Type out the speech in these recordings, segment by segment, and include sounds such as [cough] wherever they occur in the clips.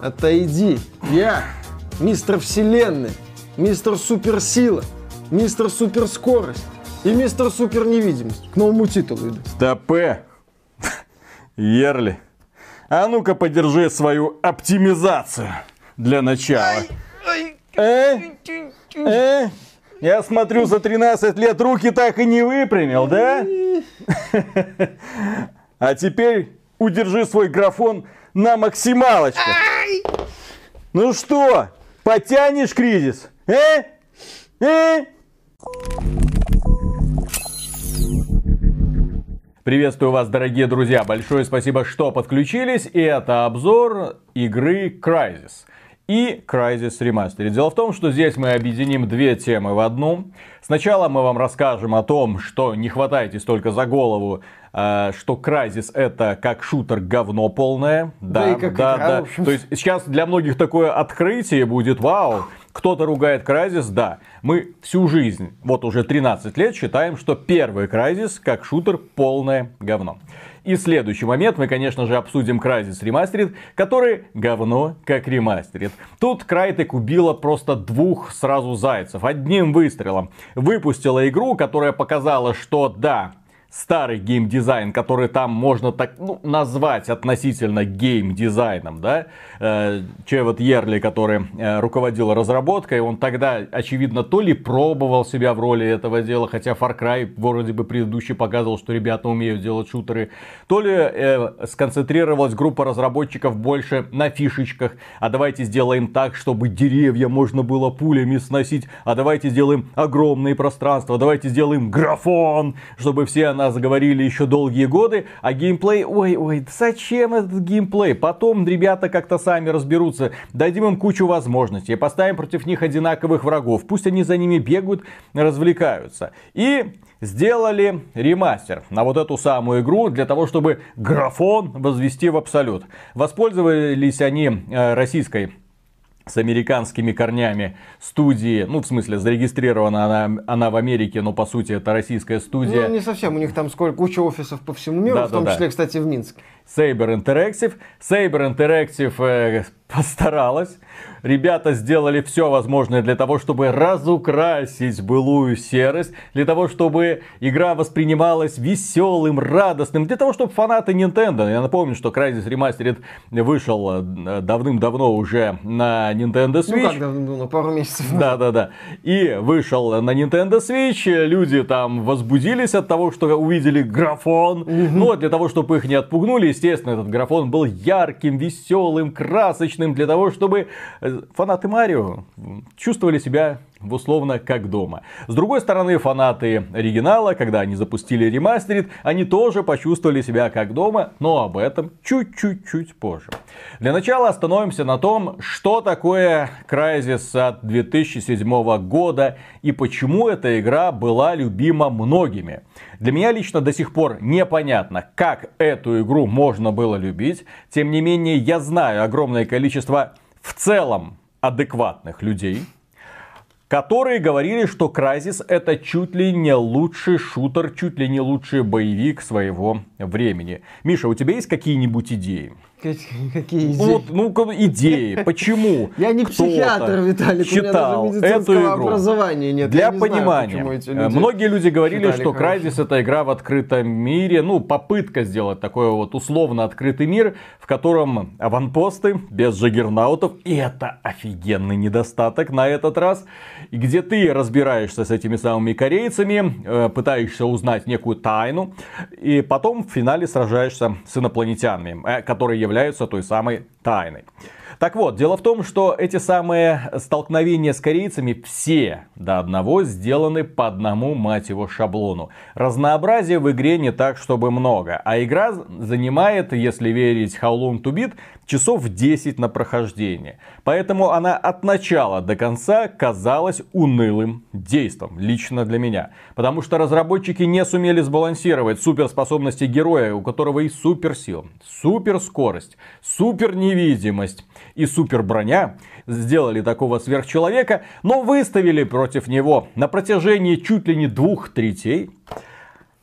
отойди. Я мистер Вселенной, мистер Суперсила, мистер Суперскорость и мистер Суперневидимость. К новому титулу иду. Стопе. Ерли. А ну-ка подержи свою оптимизацию для начала. Э? Э? Я смотрю, за 13 лет руки так и не выпрямил, да? [laughs] А теперь удержи свой графон на максималочке. Ну что, потянешь кризис? Э? Э? Приветствую вас, дорогие друзья. Большое спасибо, что подключились. И это обзор игры Crysis и Crysis Remastered. Дело в том, что здесь мы объединим две темы в одну. Сначала мы вам расскажем о том, что не хватайтесь только за голову, что Crysis это как шутер говно полное. Да, и как да, игра, да. общем. То есть сейчас для многих такое открытие будет, вау, кто-то ругает Crysis, да. Мы всю жизнь, вот уже 13 лет, считаем, что первый Crysis как шутер полное говно. И следующий момент мы, конечно же, обсудим Crysis Remastered, который говно как ремастерит. Тут Crytek убила просто двух сразу зайцев, одним выстрелом. Выпустила игру, которая показала, что да, старый геймдизайн, который там можно так ну, назвать относительно геймдизайном, да, э, Чевет Ерли, который э, руководил разработкой, он тогда, очевидно, то ли пробовал себя в роли этого дела, хотя Far Cry вроде бы предыдущий показывал, что ребята умеют делать шутеры, то ли э, сконцентрировалась группа разработчиков больше на фишечках, а давайте сделаем так, чтобы деревья можно было пулями сносить, а давайте сделаем огромные пространства, давайте сделаем графон, чтобы все о нас говорили еще долгие годы, а геймплей, ой, ой, зачем этот геймплей? Потом ребята как-то сами разберутся, дадим им кучу возможностей, поставим против них одинаковых врагов, пусть они за ними бегают, развлекаются. И сделали ремастер на вот эту самую игру для того, чтобы графон возвести в абсолют. Воспользовались они э, российской с американскими корнями студии, ну, в смысле, зарегистрирована она, она в Америке, но, по сути, это российская студия. Ну, не совсем. У них там сколько, куча офисов по всему миру, Да, в том да, да. числе, кстати, в Минске. Saber Interactive. Saber Interactive э, постаралась. Ребята сделали все возможное для того, чтобы разукрасить былую серость, для того, чтобы игра воспринималась веселым, радостным, для того, чтобы фанаты Nintendo, я напомню, что Crysis Remastered вышел э, давным-давно уже на Nintendo Switch. Ну, как давно, ну, пару месяцев. Да, да, да. И вышел на Nintendo Switch. Люди там возбудились от того, что увидели графон. Ну, а для того, чтобы их не отпугнули, естественно, этот графон был ярким, веселым, красочным, для того, чтобы э, фанаты Марио чувствовали себя условно как дома. С другой стороны, фанаты оригинала, когда они запустили ремастерит, они тоже почувствовали себя как дома, но об этом чуть-чуть-чуть позже. Для начала остановимся на том, что такое Crysis от 2007 года и почему эта игра была любима многими. Для меня лично до сих пор непонятно, как эту игру можно было любить. Тем не менее, я знаю огромное количество в целом адекватных людей, которые говорили, что Crysis это чуть ли не лучший шутер, чуть ли не лучший боевик своего времени. Миша, у тебя есть какие-нибудь идеи? [laughs] Какие- Ну, идеи. вот, ну, идеи. Почему? Я не психиатр, Виталик, читал у меня даже медицинского эту игру. образования нет. Для не знаю, понимания, почему эти э, люди многие люди говорили, что. Crysis это игра в открытом мире, ну, попытка сделать такой вот условно открытый мир, в котором аванпосты без джаггернаутов, и это офигенный недостаток на этот раз, и где ты разбираешься с этими самыми корейцами, э, пытаешься узнать некую тайну, и потом в финале сражаешься с инопланетянами, э, которые являются той самой тайной. Так вот, дело в том, что эти самые столкновения с корейцами все до одного сделаны по одному, мать его, шаблону. Разнообразия в игре не так, чтобы много. А игра занимает, если верить How Long to Beat, часов 10 на прохождение. Поэтому она от начала до конца казалась унылым действом, лично для меня. Потому что разработчики не сумели сбалансировать суперспособности героя, у которого и суперсила, суперскорость, суперневидимость и суперброня. Сделали такого сверхчеловека, но выставили против него на протяжении чуть ли не двух третей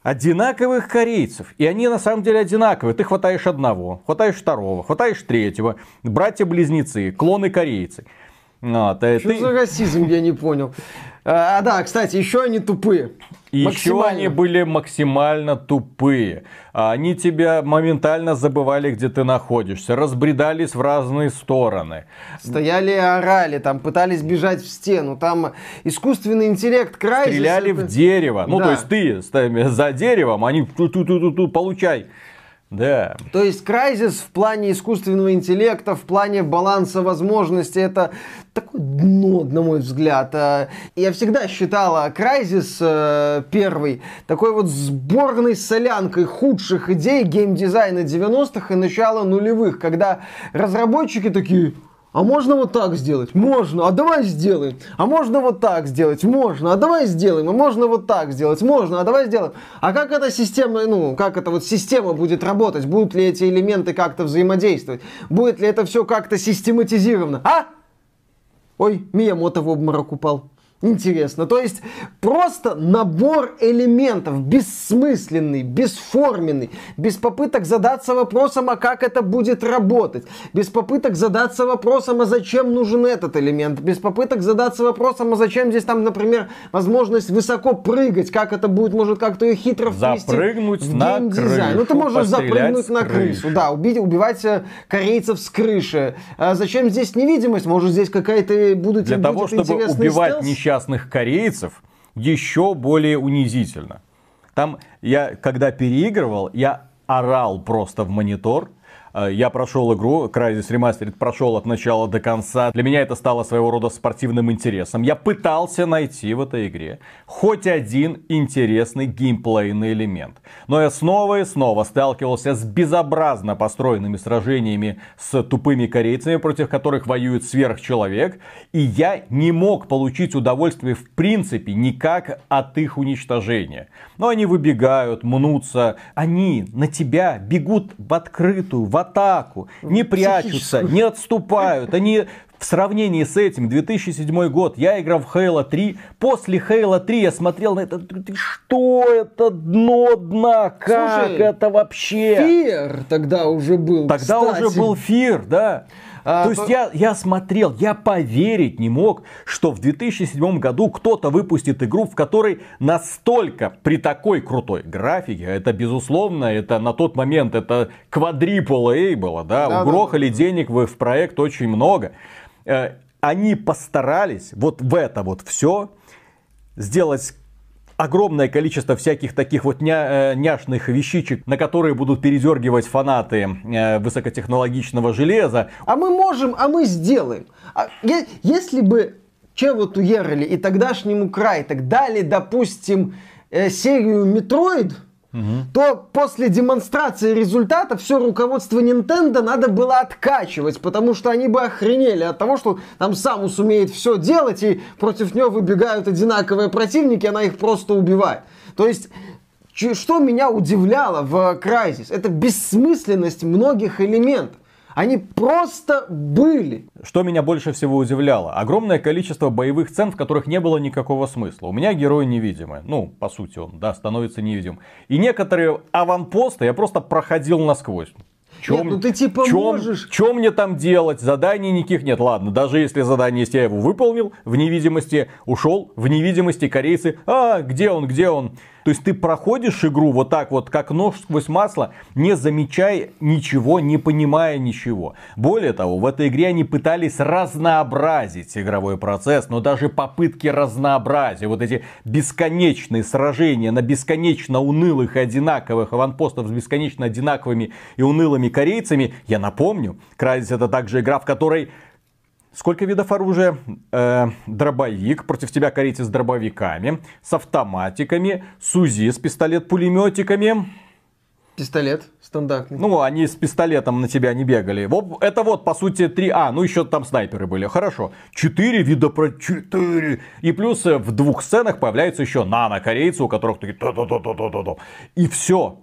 одинаковых корейцев. И они на самом деле одинаковые. Ты хватаешь одного, хватаешь второго, хватаешь третьего. Братья-близнецы, клоны-корейцы. Вот, э, Что ты... за расизм, я не понял. А, да, кстати, еще они тупые. Еще они были максимально тупые. Они тебя моментально забывали, где ты находишься. Разбредались в разные стороны. Стояли и орали, там пытались бежать в стену. Там искусственный интеллект край. Стреляли это... в дерево. Ну, да. то есть ты за деревом, они ту-ту-ту-ту, получай. Да. То есть Крайзис в плане искусственного интеллекта, в плане баланса возможностей, это такое дно, на мой взгляд. А, я всегда считала Крайзис э, первый такой вот сборной солянкой худших идей геймдизайна 90-х и начала нулевых, когда разработчики такие а можно вот так сделать? Можно. А давай сделаем. А можно вот так сделать? Можно. А давай сделаем. А можно вот так сделать? Можно. А давай сделаем. А как эта система, ну, как эта вот система будет работать? Будут ли эти элементы как-то взаимодействовать? Будет ли это все как-то систематизировано? А? Ой, Миямото в обморок упал. Интересно. То есть просто набор элементов, бессмысленный, бесформенный, без попыток задаться вопросом, а как это будет работать, без попыток задаться вопросом, а зачем нужен этот элемент, без попыток задаться вопросом, а зачем здесь там, например, возможность высоко прыгать, как это будет, может как-то ее хитро вплести Запрыгнуть в на крышу, Ну ты можешь запрыгнуть на крышу, да, убить, убивать э, корейцев с крыши. А зачем здесь невидимость? Может здесь какая-то будут Для того, чтобы убивать несчастных несчастных корейцев еще более унизительно. Там я, когда переигрывал, я орал просто в монитор, я прошел игру, Crysis Remastered прошел от начала до конца. Для меня это стало своего рода спортивным интересом. Я пытался найти в этой игре хоть один интересный геймплейный элемент. Но я снова и снова сталкивался с безобразно построенными сражениями с тупыми корейцами, против которых воюет сверхчеловек. И я не мог получить удовольствие в принципе никак от их уничтожения. Но они выбегают, мнутся. Они на тебя бегут в открытую, в атаку, не прячутся, не отступают. Они в сравнении с этим, 2007 год, я играл в Halo 3. После Halo 3 я смотрел на это. Что это дно дна? Как Слушай, это вообще? Фир тогда уже был. Тогда кстати. уже был Фир, да. А, то есть я, я смотрел, я поверить не мог, что в 2007 году кто-то выпустит игру, в которой настолько при такой крутой графике, это безусловно, это на тот момент это квадрипл A было, да, да угрохали да. денег в, в проект очень много. Э, они постарались вот в это вот все сделать огромное количество всяких таких вот ня, э, няшных вещичек, на которые будут передергивать фанаты э, высокотехнологичного железа. А мы можем, а мы сделаем. А, я, если бы Джевату Йерли и тогдашнему Crytek дали, допустим, э, серию Metroid, угу. то после демонстрации результата все руководство Nintendo надо было откачивать, потому что они бы охренели от того, что там Samus умеет все делать, и против него выбегают одинаковые противники, она их просто убивает. То есть что меня удивляло в Crysis, это бессмысленность многих элементов. Они просто были. Что меня больше всего удивляло? Огромное количество боевых сцен, в которых не было никакого смысла. У меня герой невидимый. Ну, по сути, он, да, становится невидим. И некоторые аванпосты я просто проходил насквозь. Чем, нет, ну ты типа чем, можешь. Чем мне там делать? Заданий никаких нет. Ладно, даже если задание есть, я его выполнил в невидимости, ушел в невидимости, корейцы, а, где он, где он? То есть ты проходишь игру вот так вот, как нож сквозь масло, не замечая ничего, не понимая ничего. Более того, в этой игре они пытались разнообразить игровой процесс, но даже попытки разнообразия, вот эти бесконечные сражения на бесконечно унылых и одинаковых аванпостов с бесконечно одинаковыми и унылыми корейцами, я напомню, Crysis это также игра, в которой Сколько видов оружия? Э, дробовик, против тебя корейцы с дробовиками, с автоматиками, с УЗИ, с пистолет-пулеметиками. Пистолет стандартный. Ну, они с пистолетом на тебя не бегали. Вот, это вот, по сути, три. А, ну еще там снайперы были. Хорошо. Четыре вида про... Четыре. И плюс э, в двух сценах появляются еще нано-корейцы, у которых такие... И все.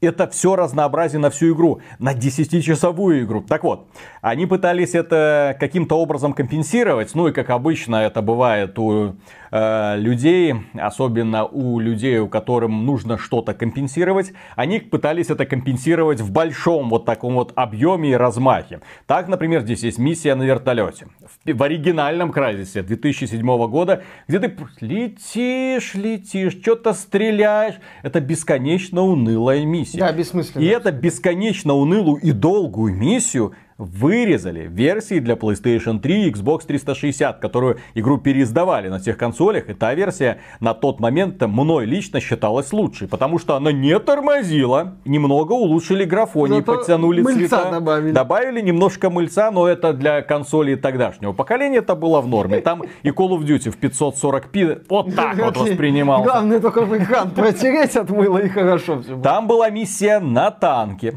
Это все разнообразие на всю игру, на 10-часовую игру. Так вот, они пытались это каким-то образом компенсировать, ну и как обычно это бывает у э, людей, особенно у людей, у которым нужно что-то компенсировать, они пытались это компенсировать в большом вот таком вот объеме и размахе. Так, например, здесь есть миссия на вертолете. В, в оригинальном Кразисе 2007 года, где ты летишь, летишь, что-то стреляешь. Это бесконечно унылая миссия. Да, бессмысленно. И это бесконечно унылую и долгую миссию вырезали версии для PlayStation 3 и Xbox 360, которую игру переиздавали на тех консолях. И та версия на тот момент мной лично считалась лучшей, потому что она не тормозила, немного улучшили графоний, Зато подтянули цвета. Добавили. добавили немножко мыльца, но это для консолей тогдашнего поколения это было в норме. Там и Call of Duty в 540p вот так вот воспринимал. Главное только экран протереть от мыла и хорошо все. Там была миссия на танке.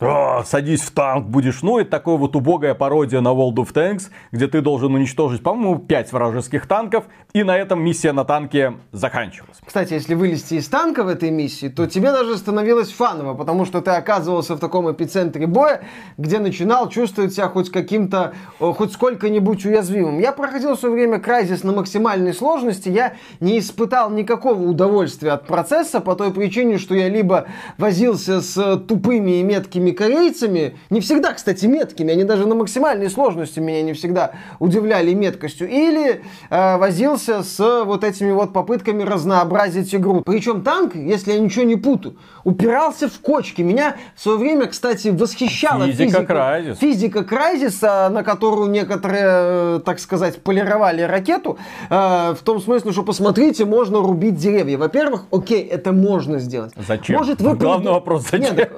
О, садись в танк, будешь. Ну, это такое вот убогая пародия на World of Tanks, где ты должен уничтожить, по-моему, 5 вражеских танков, и на этом миссия на танке заканчивалась. Кстати, если вылезти из танка в этой миссии, то тебе даже становилось фаново, потому что ты оказывался в таком эпицентре боя, где начинал чувствовать себя хоть каким-то, хоть сколько-нибудь уязвимым. Я проходил все время Crysis на максимальной сложности, я не испытал никакого удовольствия от процесса по той причине, что я либо возился с тупыми и меткими меткими корейцами, не всегда, кстати, меткими, они даже на максимальной сложности меня не всегда удивляли меткостью, или э, возился с вот этими вот попытками разнообразить игру. Причем танк, если я ничего не путаю, упирался в кочки. Меня в свое время, кстати, восхищала физика, физика Крайзис. Физика Крайзиса, на которую некоторые, э, так сказать, полировали ракету, э, в том смысле, что посмотрите, можно рубить деревья. Во-первых, окей, это можно сделать. Зачем? Может, вы Главный приду... вопрос, зачем? Нет,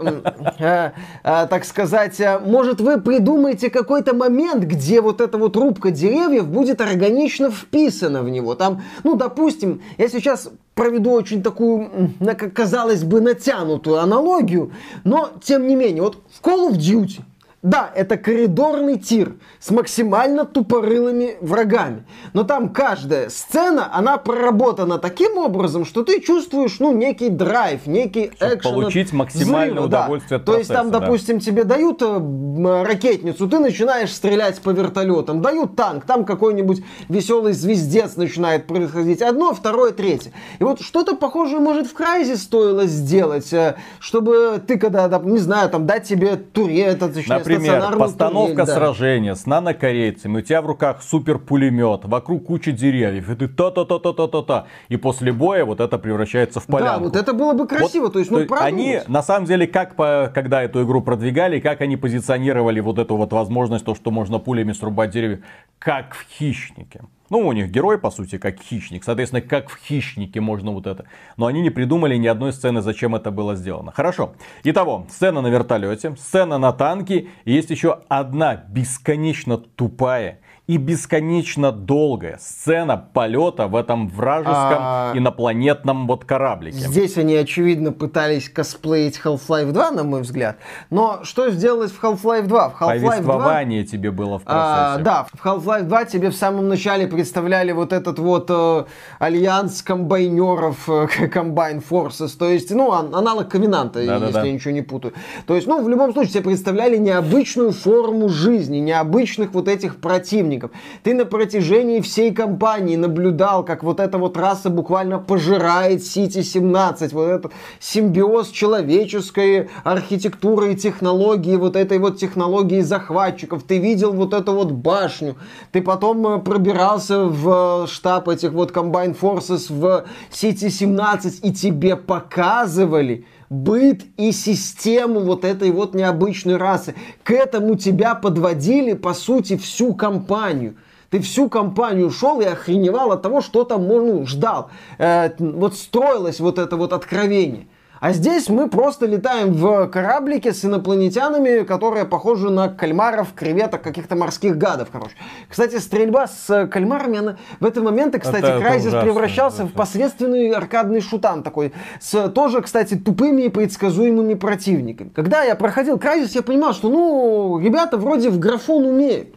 э, э, так сказать, э, может вы придумаете какой-то момент, где вот эта вот рубка деревьев будет органично вписана в него. Там, ну, допустим, я сейчас проведу очень такую, казалось бы, натянутую аналогию, но тем не менее, вот в Call of Duty да, это коридорный тир с максимально тупорылыми врагами. Но там каждая сцена, она проработана таким образом, что ты чувствуешь, ну, некий драйв, некий Чтобы экшен. получить максимальное взрыва, удовольствие да. от То есть там, допустим, да. тебе дают э, ракетницу, ты начинаешь стрелять по вертолетам, дают танк, там какой-нибудь веселый звездец начинает происходить. Одно, второе, третье. И вот что-то похожее, может, в Крайзе стоило сделать, э, чтобы ты, когда, не знаю, там, дать тебе турет, это, Например, постановка турель, сражения с нанокорейцами, у тебя в руках супер пулемет, вокруг куча деревьев, и ты та-та-та-та-та-та-та. И после боя вот это превращается в полянку. Да, вот это было бы красиво. Вот, то есть, ну, то они, на самом деле, как по, когда эту игру продвигали, как они позиционировали вот эту вот возможность, то, что можно пулями срубать деревья, как в хищнике. Ну, у них герой, по сути, как хищник. Соответственно, как в хищнике можно вот это. Но они не придумали ни одной сцены, зачем это было сделано. Хорошо. Итого, сцена на вертолете, сцена на танке. И есть еще одна бесконечно тупая и бесконечно долгая сцена полета в этом вражеском а... инопланетном вот кораблике. Здесь они, очевидно, пытались косплеить Half-Life 2, на мой взгляд. Но что сделалось в Half-Life 2? В Half-Life Повествование 2... тебе было в а, процессе. А, да, в Half-Life 2 тебе в самом начале представляли вот этот вот э, альянс комбайнеров, э, [laughs] Combine Forces, то есть, ну, аналог Ковенанта, да, если да, да. я ничего не путаю. То есть, ну, в любом случае, тебе представляли необычную форму жизни, необычных вот этих противников сотрудников. Ты на протяжении всей кампании наблюдал, как вот эта вот раса буквально пожирает Сити-17, вот этот симбиоз человеческой архитектуры и технологии, вот этой вот технологии захватчиков. Ты видел вот эту вот башню. Ты потом э, пробирался в штаб этих вот Combine Forces в Сити-17 и тебе показывали, быт и систему вот этой вот необычной расы. К этому тебя подводили, по сути, всю компанию. Ты всю компанию шел и охреневал от того, что там ну, ждал. Э, вот строилось вот это вот откровение. А здесь мы просто летаем в кораблике с инопланетянами, которые похожи на кальмаров, креветок, каких-то морских гадов, короче. Кстати, стрельба с кальмарами, она в этот момент, кстати, это, Крайзис превращался это. в посредственный аркадный шутан такой, с тоже, кстати, тупыми и предсказуемыми противниками. Когда я проходил Крайзис, я понимал, что, ну, ребята вроде в графон умеют.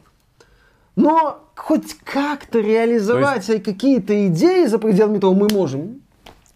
Но хоть как-то реализовать есть... какие-то идеи за пределами того мы можем.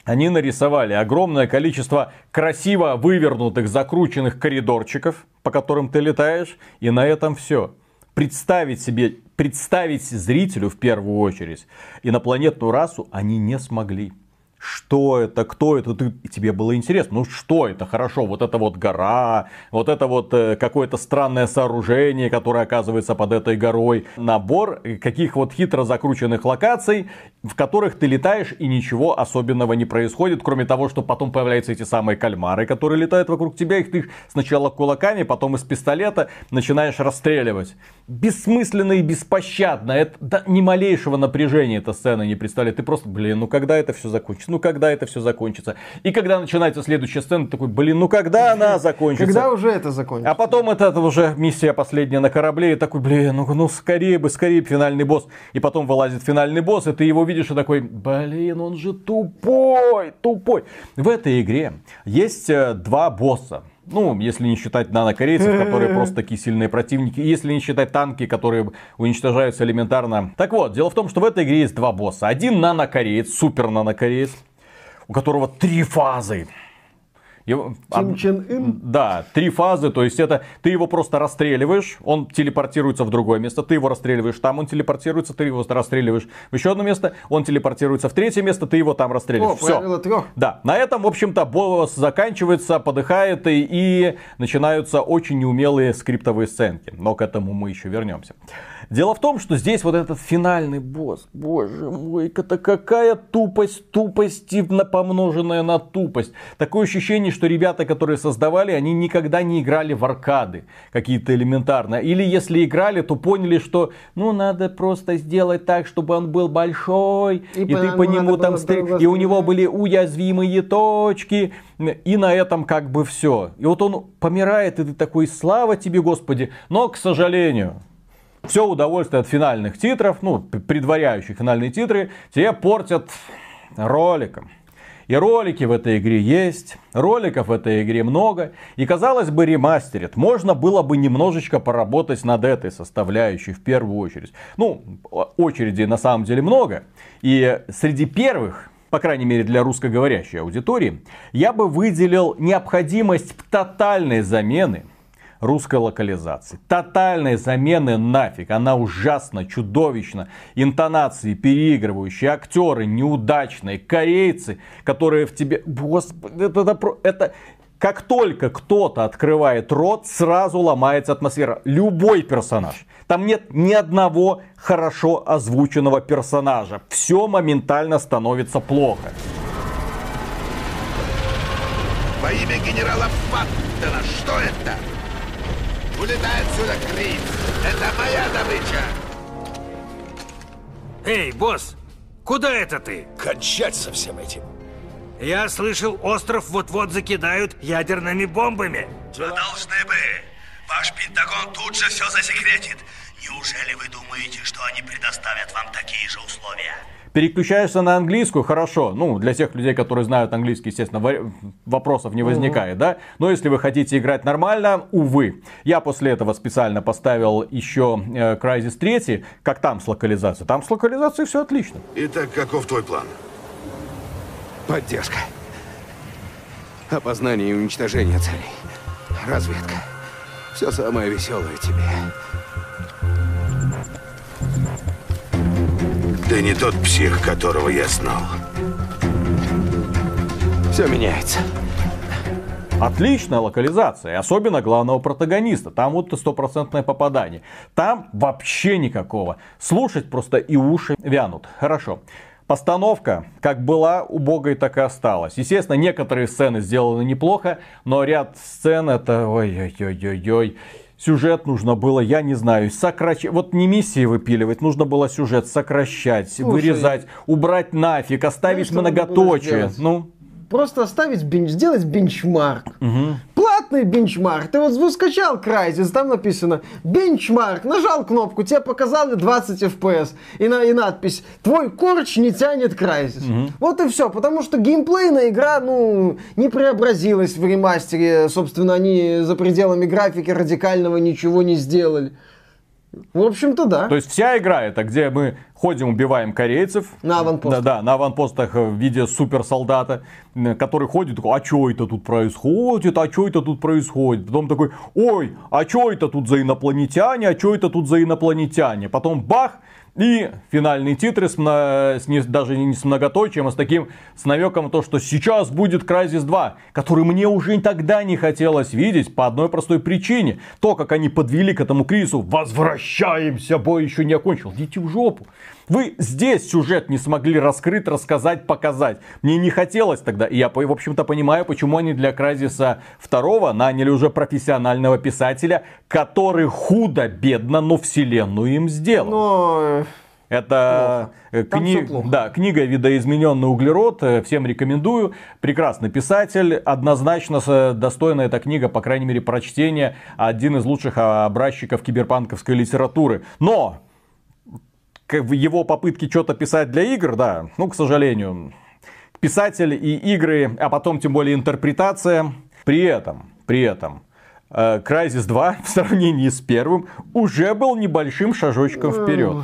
Они нарисовали огромное количество красиво вывернутых, закрученных коридорчиков, по которым ты летаешь, и на этом все. Представить себе, представить зрителю в первую очередь инопланетную расу они не смогли что это, кто это, ты, тебе было интересно, ну что это, хорошо, вот это вот гора, вот это вот э, какое-то странное сооружение, которое оказывается под этой горой, набор каких вот хитро закрученных локаций, в которых ты летаешь и ничего особенного не происходит, кроме того, что потом появляются эти самые кальмары, которые летают вокруг тебя, их ты сначала кулаками, потом из пистолета начинаешь расстреливать. Бессмысленно и беспощадно, это да, ни малейшего напряжения эта сцена не представляет, ты просто, блин, ну когда это все закончится? Ну когда это все закончится. И когда начинается следующая сцена, такой, блин, ну когда она [laughs] закончится? Когда уже это закончится? А потом это, это уже миссия последняя на корабле, и такой, блин, ну, ну скорее бы, скорее финальный босс. И потом вылазит финальный босс, и ты его видишь и такой, блин, он же тупой, тупой. В этой игре есть э, два босса. Ну, если не считать нанокорейцев, которые [laughs] просто такие сильные противники. Если не считать танки, которые уничтожаются элементарно. Так вот, дело в том, что в этой игре есть два босса. Один нанокореец, супер нанокореец, у которого три фазы. Его, Ким Чен Ын? Да, три фазы, то есть это ты его просто расстреливаешь, он телепортируется в другое место, ты его расстреливаешь там, он телепортируется, ты его расстреливаешь в еще одно место, он телепортируется в третье место, ты его там расстреливаешь. О, Все. трех. Да, на этом, в общем-то, босс заканчивается, подыхает и, и начинаются очень неумелые скриптовые сценки. Но к этому мы еще вернемся. Дело в том, что здесь вот этот финальный босс, боже мой, это какая тупость, тупость помноженная на тупость. Такое ощущение, что ребята, которые создавали, они никогда не играли в аркады какие-то элементарно. Или если играли, то поняли, что ну надо просто сделать так, чтобы он был большой, и, и ты по нему там стрел... и у него были уязвимые точки, и на этом как бы все. И вот он помирает, и ты такой, слава тебе, Господи. Но, к сожалению, все удовольствие от финальных титров, ну, предваряющих финальные титры, тебе портят роликом. И ролики в этой игре есть, роликов в этой игре много. И казалось бы, ремастерит. Можно было бы немножечко поработать над этой составляющей в первую очередь. Ну, очередей на самом деле много. И среди первых по крайней мере для русскоговорящей аудитории, я бы выделил необходимость тотальной замены русской локализации. Тотальной замены нафиг. Она ужасно, чудовищно. Интонации переигрывающие, актеры неудачные, корейцы, которые в тебе... Господи, это, это, это, как только кто-то открывает рот, сразу ломается атмосфера. Любой персонаж. Там нет ни одного хорошо озвученного персонажа. Все моментально становится плохо. Во имя генерала Фаттена, что это? Улетай отсюда, Крис! Это моя добыча! Эй, босс! Куда это ты? Кончать со всем этим. Я слышал, остров вот-вот закидают ядерными бомбами. Вы должны бы. Ваш Пентагон тут же все засекретит. Неужели вы думаете, что они предоставят вам такие же условия? Переключаешься на английскую, хорошо. Ну, для тех людей, которые знают английский, естественно, вопросов не возникает, да. Но если вы хотите играть нормально, увы. Я после этого специально поставил еще э, Crysis 3, как там с локализацией. Там с локализацией все отлично. Итак, каков твой план? Поддержка. Опознание и уничтожение целей. Разведка. Все самое веселое тебе. Ты не тот псих, которого я знал. Все меняется. Отличная локализация, особенно главного протагониста. Там вот стопроцентное попадание. Там вообще никакого. Слушать просто и уши вянут. Хорошо. Постановка, как была, убогой, так и осталась. Естественно, некоторые сцены сделаны неплохо, но ряд сцен это ой-ой-ой-ой-ой сюжет нужно было, я не знаю, сокращать. Вот не миссии выпиливать, нужно было сюжет сокращать, Слушай, вырезать, убрать нафиг, оставить Знаешь, многоточие. Ну, просто оставить бенч, сделать бенчмарк. Угу. Платный бенчмарк. Ты вот скачал Crysis, там написано бенчмарк, нажал кнопку, тебе показали 20 FPS и, на, и надпись «Твой корч не тянет Crysis». Угу. Вот и все, потому что геймплейная игра, ну, не преобразилась в ремастере. Собственно, они за пределами графики радикального ничего не сделали. В общем-то, да. То есть вся игра это, где мы ходим, убиваем корейцев. На аванпостах. Да, да, на аванпостах в виде суперсолдата, который ходит, такой, а что это тут происходит, а что это тут происходит? Потом такой, ой, а что это тут за инопланетяне, а что это тут за инопланетяне? Потом бах, и финальные титры с, мно- с не- даже не с многоточием, а с таким с намеком то, что сейчас будет Crysis 2, который мне уже тогда не хотелось видеть по одной простой причине. То, как они подвели к этому кризису, возвращаемся, бой еще не окончил. Идите в жопу. Вы здесь сюжет не смогли раскрыть, рассказать, показать. Мне не хотелось тогда. И я, в общем-то, понимаю, почему они для Кразиса 2 наняли уже профессионального писателя, который худо-бедно, но вселенную им сделал. Но э, Это э, кни- да, книга «Видоизмененный углерод». э, Всем рекомендую. Прекрасный писатель. Однозначно достойна эта книга, по крайней мере, прочтения. Один из лучших а, образчиков киберпанковской литературы. Но его попытки что-то писать для игр, да, ну, к сожалению, писатель и игры, а потом тем более интерпретация. При этом, при этом, э, Crysis [laughs] 2 в сравнении с первым уже был небольшим шажочком вперед.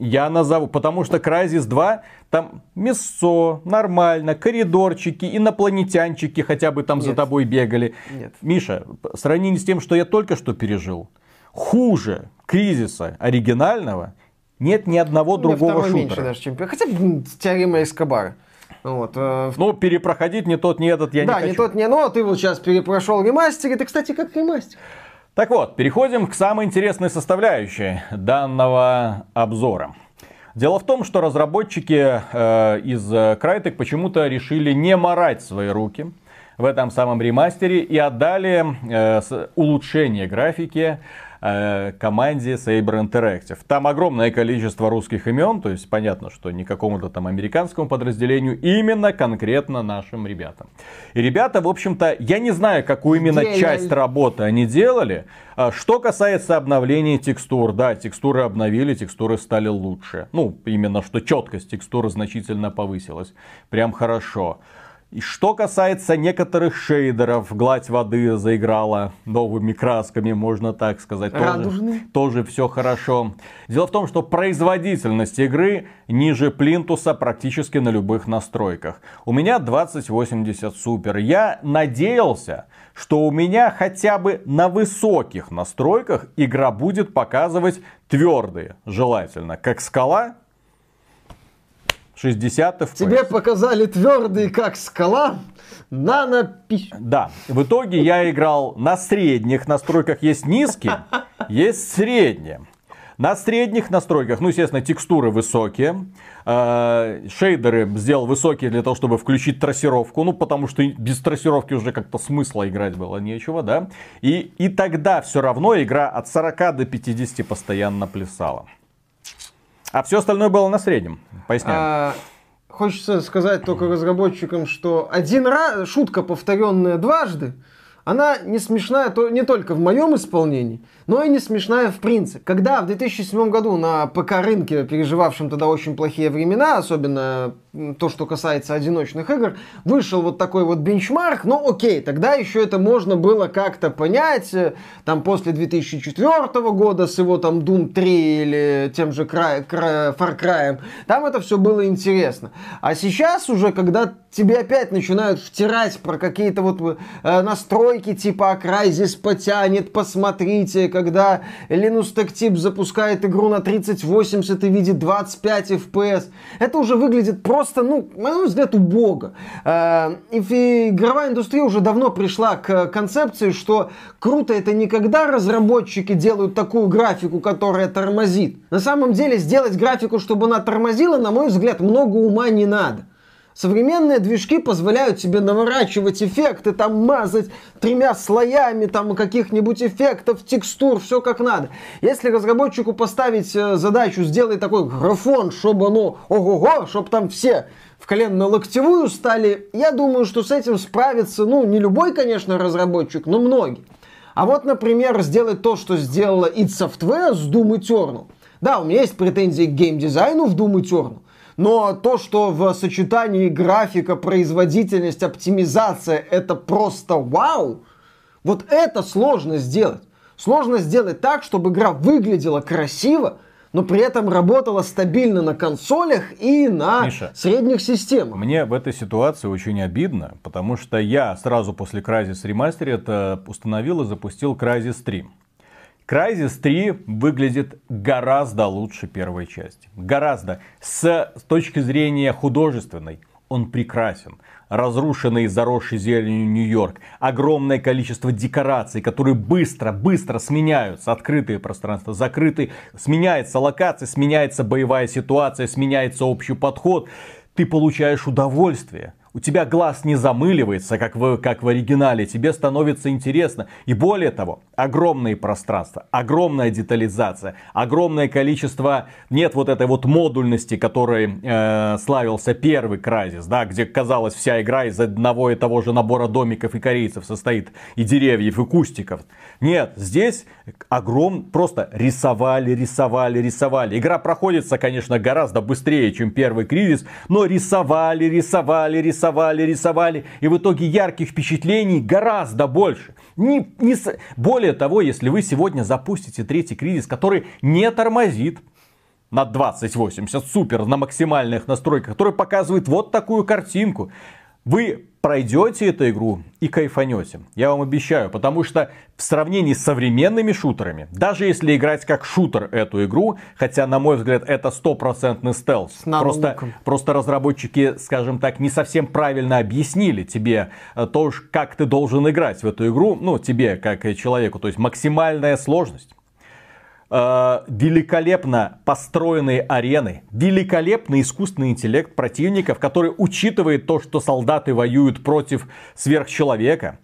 Я назову, потому что Crysis 2 там мясо, нормально, коридорчики, инопланетянчики хотя бы там за Нет. тобой бегали. Нет. Миша, в сравнении с тем, что я только что пережил, хуже кризиса оригинального нет ни одного другого шутера. меньше даже, чем. Хотя теорема Эскобара. Вот. э, Но перепроходить ни тот, ни этот я да, не хочу. не тот, не но. Ты вот сейчас перепрошел ремастер. Это, кстати, как ремастер. Так вот, переходим к самой интересной составляющей данного обзора. Дело в том, что разработчики э, из э, Crytek почему-то решили не морать свои руки в этом самом ремастере и отдали э, улучшение графики э, команде Saber Interactive. Там огромное количество русских имен, то есть понятно, что не какому-то там американскому подразделению, именно конкретно нашим ребятам. И ребята, в общем-то, я не знаю, какую именно Делали. часть работы они делали. А Что касается обновления текстур, да, текстуры обновили, текстуры стали лучше. Ну, именно что четкость текстуры значительно повысилась. Прям хорошо. И что касается некоторых шейдеров, гладь воды заиграла новыми красками, можно так сказать. Тоже, Радужные. тоже все хорошо. Дело в том, что производительность игры ниже плинтуса практически на любых настройках. У меня 2080 супер. Я надеялся, что у меня хотя бы на высоких настройках игра будет показывать твердые, желательно, как скала 60 FPS. Тебе показали твердый, как скала, нанопись. Да, в итоге я играл на средних настройках. Есть низкие, есть средние. На средних настройках, ну, естественно, текстуры высокие. э, Шейдеры сделал высокие для того, чтобы включить трассировку. Ну, потому что без трассировки уже как-то смысла играть было нечего, да. И, и тогда все равно игра от 40 до 50 постоянно плясала. А все остальное было на среднем. Поясняю. А, хочется сказать только разработчикам, что один раз, шутка, повторенная дважды, она не смешная то, не только в моем исполнении, но и не смешная в принципе. Когда в 2007 году на ПК-рынке, переживавшем тогда очень плохие времена, особенно то, что касается одиночных игр, вышел вот такой вот бенчмарк, ну окей, тогда еще это можно было как-то понять, э, там после 2004 года с его там Doom 3 или тем же Cry, Cry- Far Cry, там это все было интересно. А сейчас уже, когда тебе опять начинают втирать про какие-то вот э, настройки типа «А Crysis потянет, посмотрите, когда Linux Tech Tip запускает игру на 3080 и видит 25 FPS. Это уже выглядит просто, ну, на мой взгляд, убого. Э, И фи- игровая индустрия уже давно пришла к концепции, что круто это не когда разработчики делают такую графику, которая тормозит. На самом деле сделать графику, чтобы она тормозила, на мой взгляд, много ума не надо. Современные движки позволяют тебе наворачивать эффекты, там мазать тремя слоями там каких-нибудь эффектов, текстур, все как надо. Если разработчику поставить э, задачу сделать такой графон, чтобы оно ого-го, чтобы там все в коленно-локтевую стали, я думаю, что с этим справится, ну, не любой, конечно, разработчик, но многие. А вот, например, сделать то, что сделала id Software с Doom Eternal. Да, у меня есть претензии к геймдизайну в Doom Eternal, но то, что в сочетании графика, производительность, оптимизация, это просто вау, вот это сложно сделать. Сложно сделать так, чтобы игра выглядела красиво, но при этом работала стабильно на консолях и на Миша, средних системах. Мне в этой ситуации очень обидно, потому что я сразу после Crysis Remastered установил и запустил Crysis 3. Crysis 3 выглядит гораздо лучше первой части. Гораздо. С точки зрения художественной он прекрасен. Разрушенный, заросший зеленью Нью-Йорк. Огромное количество декораций, которые быстро, быстро сменяются. Открытые пространства, закрытые. Сменяется локация, сменяется боевая ситуация, сменяется общий подход. Ты получаешь удовольствие у тебя глаз не замыливается, как в, как в оригинале, тебе становится интересно. И более того, огромные пространства, огромная детализация, огромное количество, нет вот этой вот модульности, которой э, славился первый Кразис, да, где казалось вся игра из одного и того же набора домиков и корейцев состоит, и деревьев, и кустиков. Нет, здесь огром, просто рисовали, рисовали, рисовали. Игра проходится, конечно, гораздо быстрее, чем первый кризис, но рисовали, рисовали, рисовали рисовали, рисовали, и в итоге ярких впечатлений гораздо больше. Не, не, более того, если вы сегодня запустите третий кризис, который не тормозит, на 2080 супер на максимальных настройках, который показывает вот такую картинку. Вы пройдете эту игру и кайфанете. Я вам обещаю, потому что в сравнении с современными шутерами, даже если играть как шутер эту игру, хотя на мой взгляд это стопроцентный стелс, просто, просто разработчики, скажем так, не совсем правильно объяснили тебе э, то, как ты должен играть в эту игру, ну тебе как человеку, то есть максимальная сложность э, великолепно построенные арены, великолепный искусственный интеллект противников, который учитывает то, что солдаты воюют против сверхчеловека,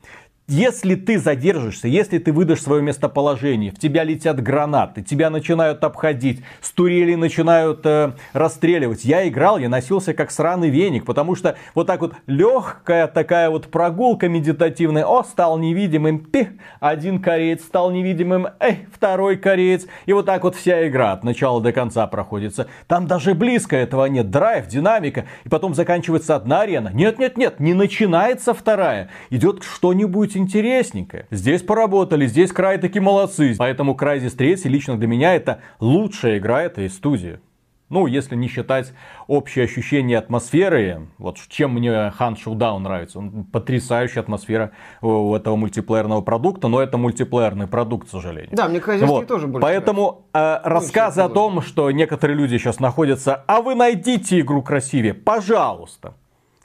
если ты задержишься, если ты выдашь свое местоположение, в тебя летят гранаты, тебя начинают обходить, с турели начинают э, расстреливать. Я играл, я носился как сраный веник, потому что вот так вот легкая такая вот прогулка медитативная. О, стал невидимым, пи, один кореец стал невидимым, эй, второй кореец. И вот так вот вся игра от начала до конца проходится. Там даже близко этого нет. Драйв, динамика. И потом заканчивается одна арена. Нет, нет, нет, не начинается вторая. Идет что-нибудь интересненькое. Здесь поработали, здесь край таки молодцы. Поэтому Crysis 3 лично для меня это лучшая игра этой студии. Ну, если не считать общее ощущение атмосферы, вот чем мне Hunt Showdown нравится. Он потрясающая атмосфера у этого мультиплеерного продукта, но это мультиплеерный продукт, к сожалению. Да, мне Crysis вот. тоже больше Поэтому э, ну, рассказы о том, что некоторые люди сейчас находятся, а вы найдите игру красивее, пожалуйста.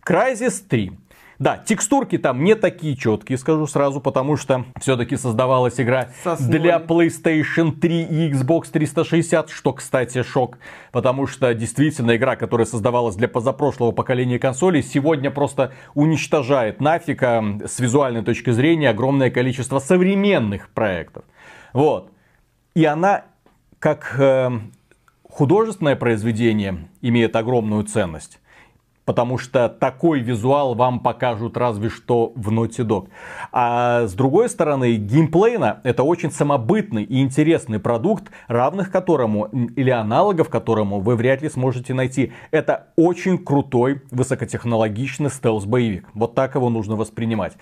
Crysis 3 да, текстурки там не такие четкие, скажу сразу, потому что все-таки создавалась игра Сосной. для PlayStation 3 и Xbox 360, что, кстати, шок, потому что действительно игра, которая создавалась для позапрошлого поколения консолей, сегодня просто уничтожает нафиг с визуальной точки зрения огромное количество современных проектов. Вот. И она, как э, художественное произведение, имеет огромную ценность потому что такой визуал вам покажут разве что в Naughty Dog. А с другой стороны, геймплейно это очень самобытный и интересный продукт, равных которому или аналогов которому вы вряд ли сможете найти. Это очень крутой, высокотехнологичный стелс-боевик. Вот так его нужно воспринимать.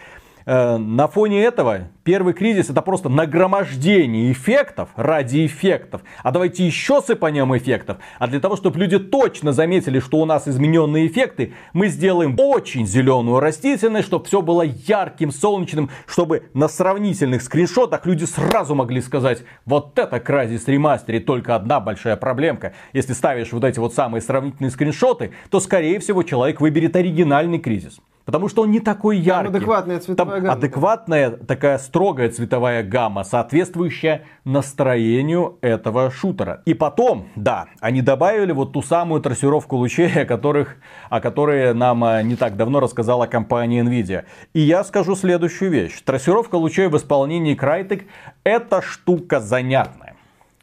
Э, на фоне этого первый кризис это просто нагромождение эффектов ради эффектов. А давайте еще сыпанем эффектов. А для того, чтобы люди точно заметили, что у нас измененные эффекты, мы сделаем очень зеленую растительность, чтобы все было ярким, солнечным, чтобы на сравнительных скриншотах люди сразу могли сказать, вот это Crysis Remastered, только одна большая проблемка. Если ставишь вот эти вот самые сравнительные скриншоты, то скорее всего человек выберет оригинальный кризис. Потому что он не такой яркий. Там адекватная цветовая Там гамма. Адекватная, такая строгая цветовая гамма, соответствующая настроению этого шутера. И потом, да, они добавили вот ту самую трассировку лучей, о, которых, о которой нам а, не так давно рассказала компания Nvidia. И я скажу следующую вещь. Трассировка лучей в исполнении Crytek это штука занятная.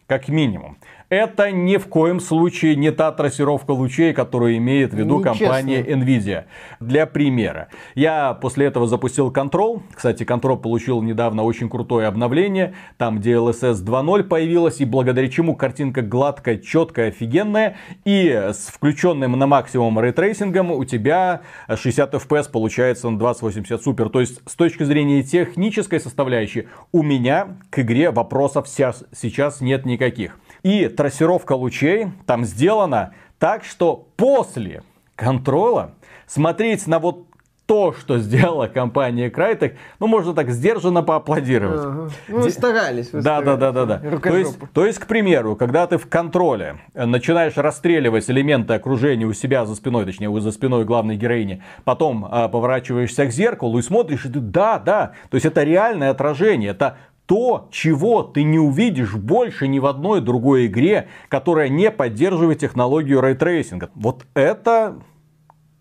Как минимум. Это ни в коем случае не та трассировка лучей, которую имеет в виду Нечестно. компания Nvidia. Для примера. Я после этого запустил Control. Кстати, Control получил недавно очень крутое обновление. Там DLSS 2.0 появилась. И благодаря чему картинка гладкая, четкая, офигенная. И с включенным на максимум рейтрейсингом у тебя 60 FPS получается на 2080 супер. То есть с точки зрения технической составляющей у меня к игре вопросов сейчас нет никаких. И трассировка лучей там сделана так, что после Control а смотреть на вот то, что сделала компания Crytek, ну, можно так сдержанно поаплодировать. Ага. Ну, вы старались. Да, да, да, да, да. То есть, то есть, к примеру, когда ты в Control е э, начинаешь расстреливать элементы окружения у себя за спиной, точнее, за спиной главной героини, потом а, поворачиваешься к зеркалу и смотришь, и ты, да, да, то есть это реальное отражение, это то, чего ты не увидишь больше ни в одной другой игре, которая не поддерживает технологию рейтрейсинга. Вот это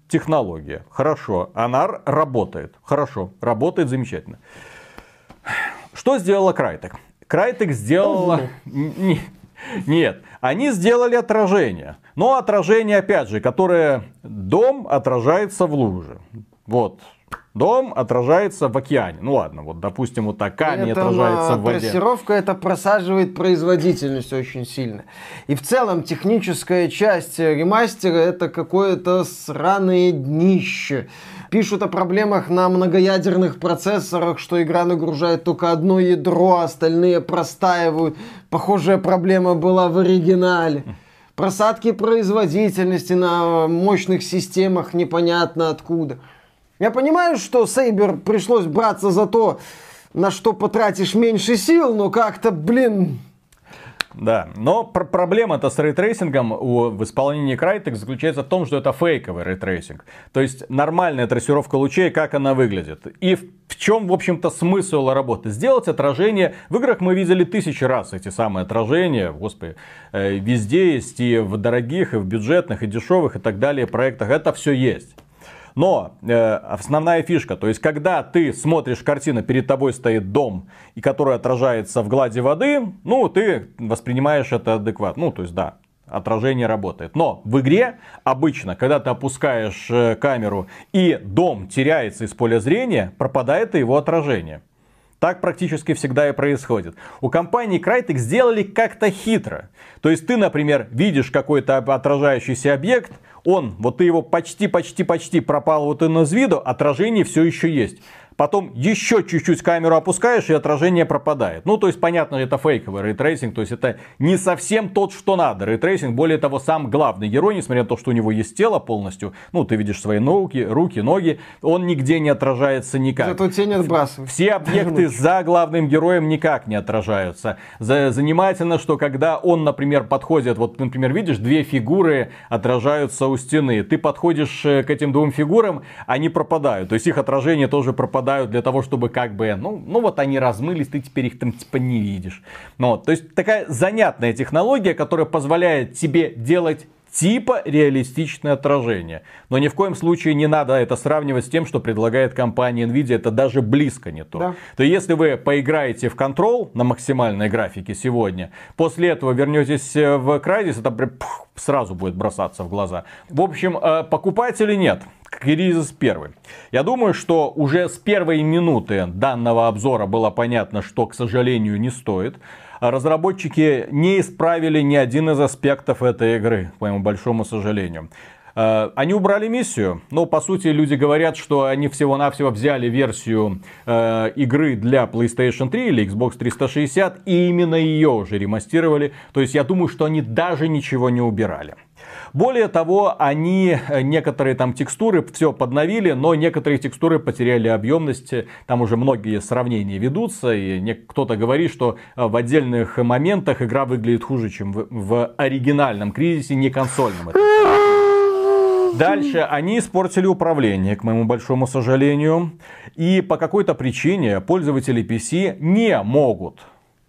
технология. Хорошо. Она работает. Хорошо. Работает замечательно. Что сделала Crytek? Crytek сделала... Не- Нет, они сделали отражение. Но отражение, опять же, которое дом отражается в луже. Вот. Дом отражается в океане. Ну ладно, вот допустим, вот так камень Это, отражается а, в воде. Трассировка это просаживает производительность очень сильно. И в целом техническая часть ремастера это какое-то сраное днище. Пишут о проблемах на многоядерных процессорах, что игра нагружает только одно ядро, а остальные простаивают. Похожая проблема была в оригинале. Просадки производительности на мощных системах непонятно откуда. Я понимаю, что Сейбер пришлось браться за то, на что потратишь меньше сил, но как-то, блин, Да, но пр- проблема-то с рейтрейсингом у, в исполнении Crytek заключается в том, что это фейковый рейтрейсинг. То есть нормальная трассировка лучей, как она выглядит. И в, в чем, в общем-то, смысл работы? Сделать отражение. В играх мы видели тысячи раз эти самые отражения. Господи, э, везде есть и в дорогих, и в бюджетных, и дешевых, и так далее проектах. Это все есть. Но э, основная фишка, то есть когда ты смотришь картину, перед тобой стоит дом, и который отражается в глади воды, ну ты воспринимаешь это адекватно. Ну то есть да, отражение работает. Но в игре обычно, когда ты опускаешь э, камеру и дом теряется из поля зрения, пропадает и его отражение. Так практически всегда и происходит. У компании Crytek сделали как-то хитро. То есть ты, например, видишь какой-то отражающийся объект, он, вот ты его почти-почти-почти пропал вот он из виду, отражение все еще есть. Потом еще чуть-чуть камеру опускаешь, и отражение пропадает. Ну, то есть, понятно, это фейковый рейтрейсинг, то есть, это не совсем тот, что надо. Рейтрейсинг, более того, сам главный герой, несмотря на то, что у него есть тело полностью, ну, ты видишь свои ноги, руки, ноги, он нигде не отражается никак. зато тень отбрасывает. Все объекты [laughs] за главным героем никак не отражаются. За- Занимательно, что когда он, например, подходит, вот, например, видишь, две фигуры отражаются у стены. Ты подходишь э, к этим двум фигурам, они пропадают. То есть их отражение тоже пропадают для того, чтобы как бы, ну, ну вот они размылись, ты теперь их там типа не видишь. Ну, вот, то есть такая занятная технология, которая позволяет тебе делать типа реалистичное отражение. Но ни в коем случае не надо это сравнивать с тем, что предлагает компания Nvidia. Это даже близко не то. Да. То если вы поиграете в Control на максимальной графике сегодня, после этого вернетесь э, в Crysis, это прям, пух, сразу будет бросаться в глаза. В общем, э, покупателей нет. Кризис первый. Я думаю, что уже с первой минуты данного обзора было понятно, что, к сожалению, не стоит. Разработчики не исправили ни один из аспектов этой игры, к моему большому сожалению. Э, Они убрали миссию, но по сути люди говорят, что они всего-навсего взяли версию э, игры для PlayStation 3 или Xbox 360 и именно ее уже ремастировали. То есть я думаю, что они даже ничего не убирали. Более того, они э, некоторые там текстуры все подновили, но некоторые текстуры потеряли объемность. Там уже многие сравнения ведутся, и кто-то говорит, что э, в отдельных моментах игра выглядит хуже, чем в, в оригинальном кризисе, не консольном. Это Дальше они испортили управление, к моему большому сожалению. И по какой-то причине пользователи PC не могут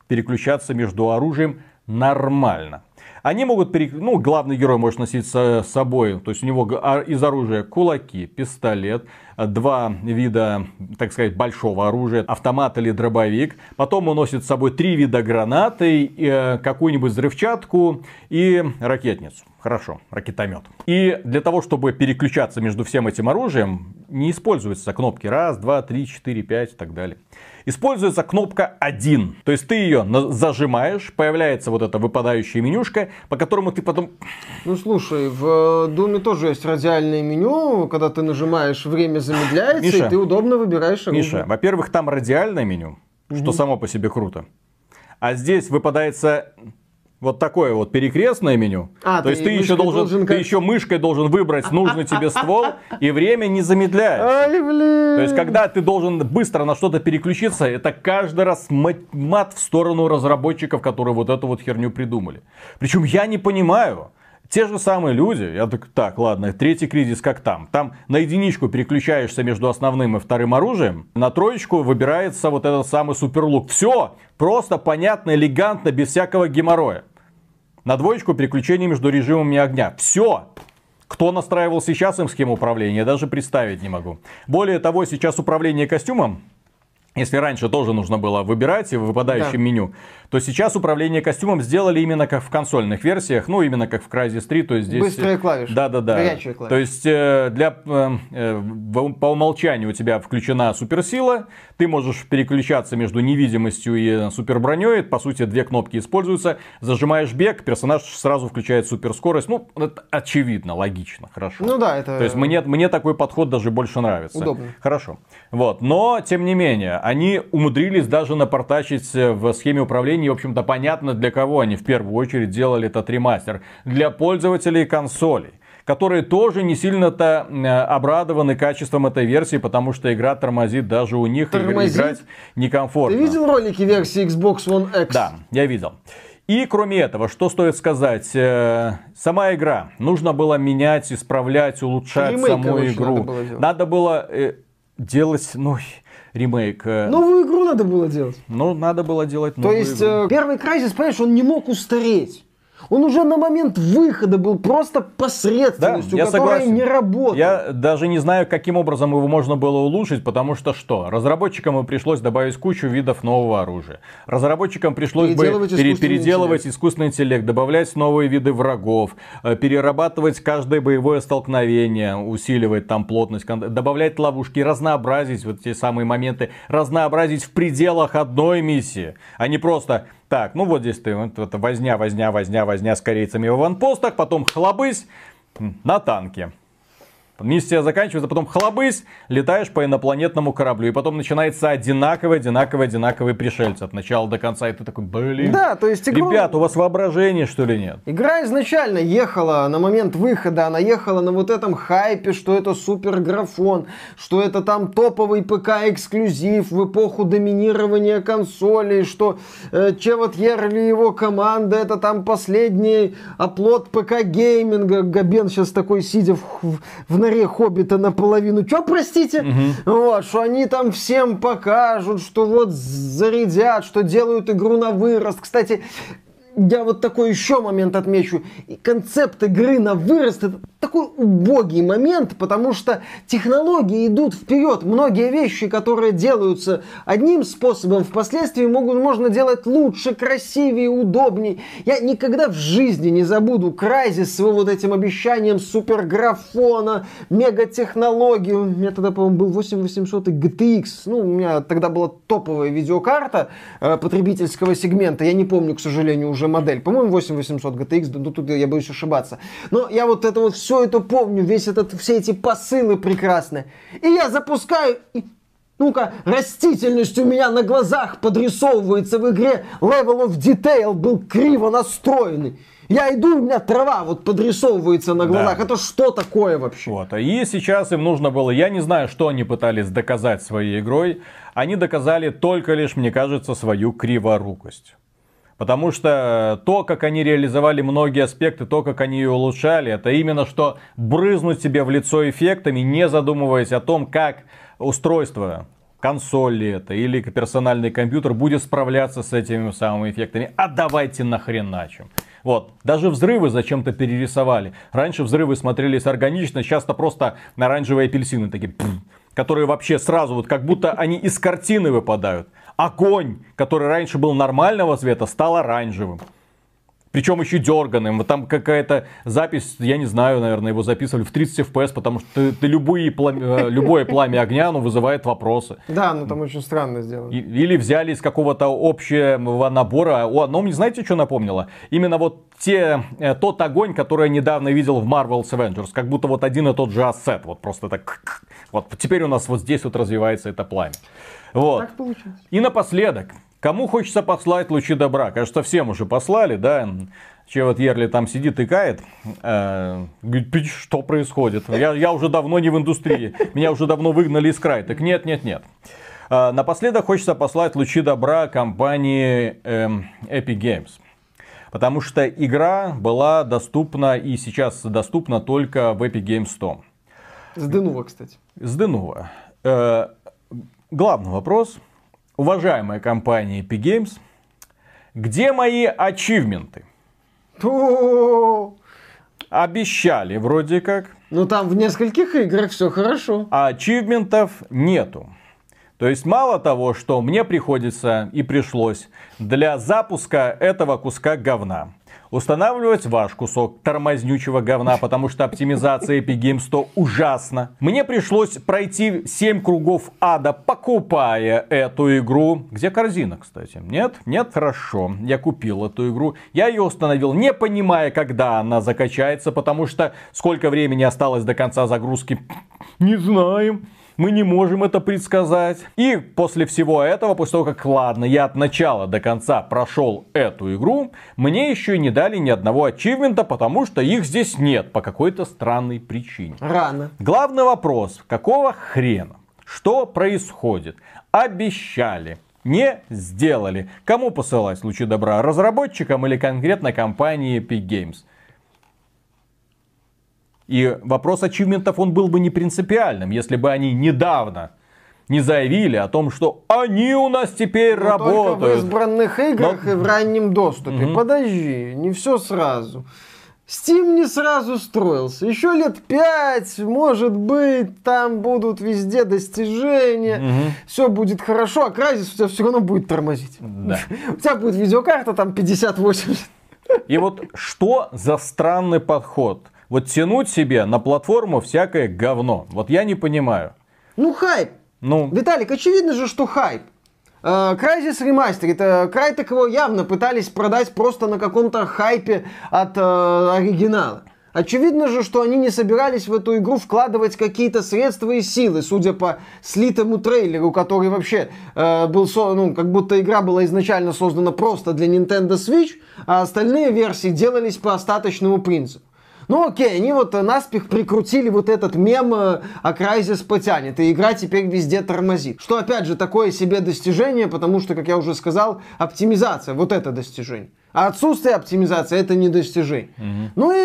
переключаться между оружием нормально. Они могут, перек... ну, главный герой может носить с собой, то есть у него а, из оружия кулаки, пистолет, два вида, так сказать, большого оружия, автомат или дробовик. Потом он носит с собой три вида гранаты, э, какую-нибудь взрывчатку и ракетницу. Хорошо, ракетомет. И для того, чтобы переключаться между всем этим оружием, не используются кнопки раз, два, три, четыре, пять и так далее. Используется кнопка 1. То есть ты ее зажимаешь, появляется вот эта выпадающая менюшка, по которому ты потом... Ну слушай, в Думе тоже есть радиальное меню, когда ты нажимаешь, время замедляется, Миша, и ты удобно выбираешь оружие. Миша, во-первых, там радиальное меню, угу. что само по себе круто. А здесь выпадается вот такое вот перекрестное меню. А, То есть ты еще должен, должен как... ты еще мышкой должен выбрать нужный тебе ствол и время не замедляешь. Ай, блин. То есть когда ты должен быстро на что-то переключиться, это каждый раз мат в сторону разработчиков, которые вот эту вот херню придумали. Причем я не понимаю. Те же самые люди, я так, так, ладно, третий кризис как там. Там на единичку переключаешься между основным и вторым оружием, на троечку выбирается вот этот самый суперлук. Все просто, понятно, элегантно, без всякого геморроя. На двоечку переключение между режимами огня. Все. Кто настраивал сейчас им схему управления, даже представить не могу. Более того, сейчас управление костюмом если раньше тоже нужно было выбирать в выпадающем да. меню, то сейчас управление костюмом сделали именно как в консольных версиях, ну именно как в Crysis 3, то есть здесь... Быстрые клавиши. Горячие клавиши. То есть э, для, э, э, по умолчанию у тебя включена суперсила, ты можешь переключаться между невидимостью и суперброней, по сути две кнопки используются, зажимаешь бег, персонаж сразу включает суперскорость, ну это очевидно, логично, хорошо. Ну да, это... То есть мне, мне такой подход даже больше нравится. Удобно. Хорошо. Вот, но тем не менее, они умудрились даже напортачить в схеме управления. И, в общем-то, понятно, для кого они в первую очередь делали этот ремастер. Для пользователей консолей которые тоже не сильно-то э, обрадованы качеством этой версии, потому что игра тормозит даже у них, тормозит? играть некомфортно. Ты видел ролики версии Xbox One X? Да, я видел. И кроме этого, что стоит сказать, э, сама игра нужно было менять, исправлять, улучшать Ремейк, саму короче, игру. Надо было, надо было э, делать, ну, ремейк. Э, новую игру надо было делать. Ну, надо было делать новую То есть, игру. Э, первый Crysis, понимаешь, он не мог устареть. Он уже на момент выхода был просто посредственностью, да, я которая согласен. не работала. Я даже не знаю, каким образом его можно было улучшить, потому что что? Разработчикам пришлось добавить кучу видов нового оружия. Разработчикам пришлось бы пере- переделывать интеллект. искусственный интеллект, добавлять новые виды врагов, э, перерабатывать каждое боевое столкновение, усиливать там плотность, добавлять ловушки, разнообразить вот те самые моменты, разнообразить в пределах одной миссии, а не просто так, ну вот здесь ты, вот, вот возня, возня, возня, возня с корейцами в аванпостах, потом хлобысь на танке. Миссия заканчивается, потом хлобысь, летаешь по инопланетному кораблю. И потом начинается одинаковый, одинаковый, одинаковый пришельцы от начала до конца. И ты такой, блин. Да, то есть игру... Ребят, у вас воображение, что ли, нет? Игра изначально ехала на момент выхода, она ехала на вот этом хайпе, что это супер графон, что это там топовый ПК-эксклюзив в эпоху доминирования консолей, что э, Джеват Йерли и его команда, это там последний оплот ПК-гейминга. Габен сейчас такой, сидя в, в, в норе Хоббита наполовину. Че, простите? Угу. Вот, что они там всем покажут, что вот зарядят, что делают игру на вырост. Кстати, я вот такой еще момент отмечу. И концепт игры на вырост это такой убогий момент, потому что технологии идут вперед. Многие вещи, которые делаются одним способом, впоследствии могут, можно делать лучше, красивее, удобнее. Я никогда в жизни не забуду Крайзис с его вот этим обещанием суперграфона, мегатехнологии. У меня тогда, по-моему, был 8800 и GTX. Ну, у меня тогда была топовая видеокарта э, потребительского сегмента. Я не помню, к сожалению, уже модель. По-моему, 8800 GTX, ну тут я боюсь ошибаться. Но я вот это вот все это помню, весь этот, все эти посылы прекрасные. И я запускаю, и ну-ка, растительность у меня на глазах подрисовывается в игре. Level of Detail был криво настроенный. Я иду, у меня трава вот подрисовывается на глазах. Да. Это что такое вообще? Вот. И сейчас им нужно было, я не знаю, что они пытались доказать своей игрой. Они доказали только лишь, мне кажется, свою криворукость. Потому что то, как они реализовали многие аспекты, то, как они ее улучшали, это именно что брызнуть себе в лицо эффектами, не задумываясь о том, как устройство консоль ли это или персональный компьютер будет справляться с этими самыми эффектами. А давайте нахреначим. Вот. Даже взрывы зачем-то перерисовали. Раньше взрывы смотрелись органично, сейчас-то просто оранжевые апельсины такие, пфф, которые вообще сразу вот как будто они из картины выпадают. Огонь, который раньше был нормального цвета, стал оранжевым. Причем еще дерганым. Вот там какая-то запись, я не знаю, наверное, его записывали в 30 FPS, потому что ты, ты любые пламя, э, любое пламя огня, оно вызывает вопросы. Да, ну там очень странно сделано. И- Или взяли из какого-то общего набора. О, но мне знаете, что напомнило? Именно вот те, э, тот огонь, который я недавно видел в Marvel's Avengers. Как будто вот один и тот же ассет. Вот просто так. Вот теперь у нас вот здесь вот развивается это пламя. Вот. Так получилось. И напоследок, кому хочется послать лучи добра? Кажется, всем уже послали, да? Че вот Ерли там сидит и кает, э, говорит, «Пи- что происходит? Я, я уже давно не в индустрии, меня уже давно выгнали из края. Так нет, нет, нет. Э, напоследок хочется послать лучи добра компании эм, Epic Games. Потому что игра была доступна и сейчас доступна только в Epic Games Store. С Денува, кстати. С Денува. Э, главный вопрос. Уважаемая компания Epic Games, где мои ачивменты? Обещали вроде как, Ну там в нескольких играх все хорошо. а ачивментов нету. То есть мало того, что мне приходится и пришлось для запуска этого куска говна устанавливать ваш кусок тормознючего говна, потому что оптимизация Epic Games 100 ужасна. Мне пришлось пройти 7 кругов ада, покупая эту игру. Где корзина, кстати? Нет? Нет? Хорошо. Я купил эту игру. Я ее установил, не понимая, когда она закачается, потому что сколько времени осталось до конца загрузки, не знаем. Мы не можем это предсказать. И после всего этого, после того, как, ладно, я от начала до конца прошел эту игру, мне еще не дали ни одного ачивмента, потому что их здесь нет по какой-то странной причине. Рано. Главный вопрос, какого хрена? Что происходит? Обещали, не сделали. Кому посылать лучи добра? Разработчикам или конкретно компании Epic Games? И вопрос ачивментов, он был бы не принципиальным, если бы они недавно не заявили о том, что они у нас теперь Но Только в работают. избранных играх Но- и в раннем доступе. Подожди, не все сразу. Steam не сразу строился. Еще лет пять, может быть, там будут везде достижения. Все будет хорошо, а Crysis у тебя все равно будет тормозить. Да. [laughs] У тебя будет видеокарта там 50-80. И вот что за странный подход? Вот тянуть себе на платформу всякое говно. Вот я не понимаю. Ну, хайп. Ну, Виталик, очевидно же, что хайп. Э, Crysis Remastered, э, Crytek его явно пытались продать просто на каком-то хайпе от э, оригинала. Очевидно же, что они не собирались в эту игру вкладывать какие-то средства и силы, судя по слитому трейлеру, который вообще э, был, со- ну, как будто игра была изначально создана просто для Nintendo Switch, а остальные версии делались по остаточному принципу. Ну окей, они вот э, наспех прикрутили вот этот мем э, а Crysis потянет, и игра теперь везде тормозит. Что опять же такое себе достижение, потому что, как я уже сказал, оптимизация, вот это достижение. А отсутствие оптимизации это не достижение. Ну и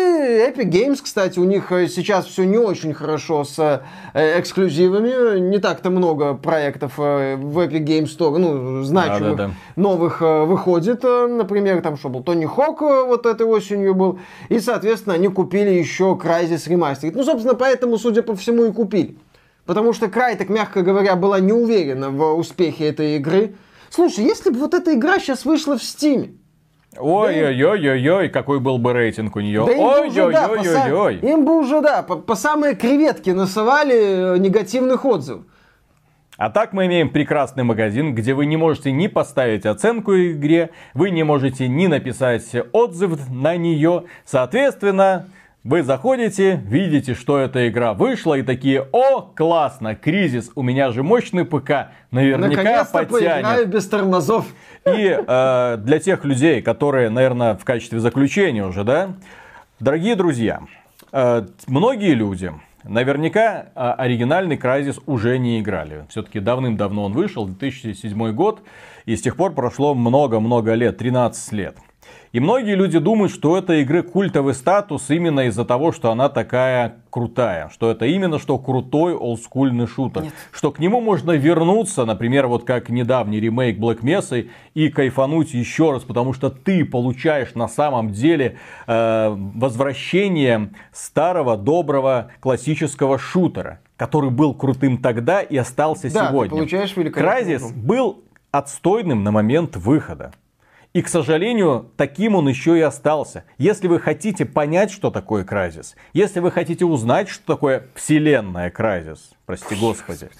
Epic Games, кстати, у них э, сейчас все не очень хорошо с э, эксклюзивами. Не так-то много проектов э, в Epic Games Store, ну, значимых Да-да-да. новых э, выходит. э, Например, там что был, Тони Хок вот этой осенью был. И, соответственно, они купили еще Crysis Remastered. Ну, собственно, поэтому, судя по всему, и купили. Потому что Crytek, мягко говоря, была не уверена в успехе этой игры. Слушай, если бы вот эта игра сейчас вышла в Steam, ой-ой-ой-ой-ой, какой был бы рейтинг у нее. да им бы уже, да, по са- Ой-ой-ой-ой. им бы уже, да, по, по самые креветки насовали э, негативных отзывов. А так мы имеем прекрасный магазин, где вы не можете ни поставить оценку игре, вы не можете ни написать отзыв на нее. Соответственно, вы заходите, видите, что эта игра вышла, и такие, о, классно, кризис, у меня же мощный ПК, наверняка Наконец-то поиграю без тормозов. И э, для тех людей, которые, наверное, в качестве заключения уже, да, дорогие друзья, э, многие люди наверняка э, оригинальный Crysis уже не играли. Все-таки давным-давно он вышел, 2007 год, и с тех пор прошло много-много лет, 13 лет. И многие люди думают, что у этой игры культовый статус именно из-за того, что она такая крутая. Что это именно что крутой олдскульный шутер. Нет. Что к нему можно вернуться, например, вот как недавний ремейк Black Mesa и кайфануть еще раз, потому что ты получаешь на самом деле э, возвращение старого, доброго, классического шутера который был крутым тогда и остался Да, ты сегодня. получаешь великолепную Crysis был отстойным на момент выхода. И, к сожалению, таким он еще и остался. Если вы хотите понять, что такое Crysis, если вы хотите узнать, что такое вселенная Crysis, прости господи,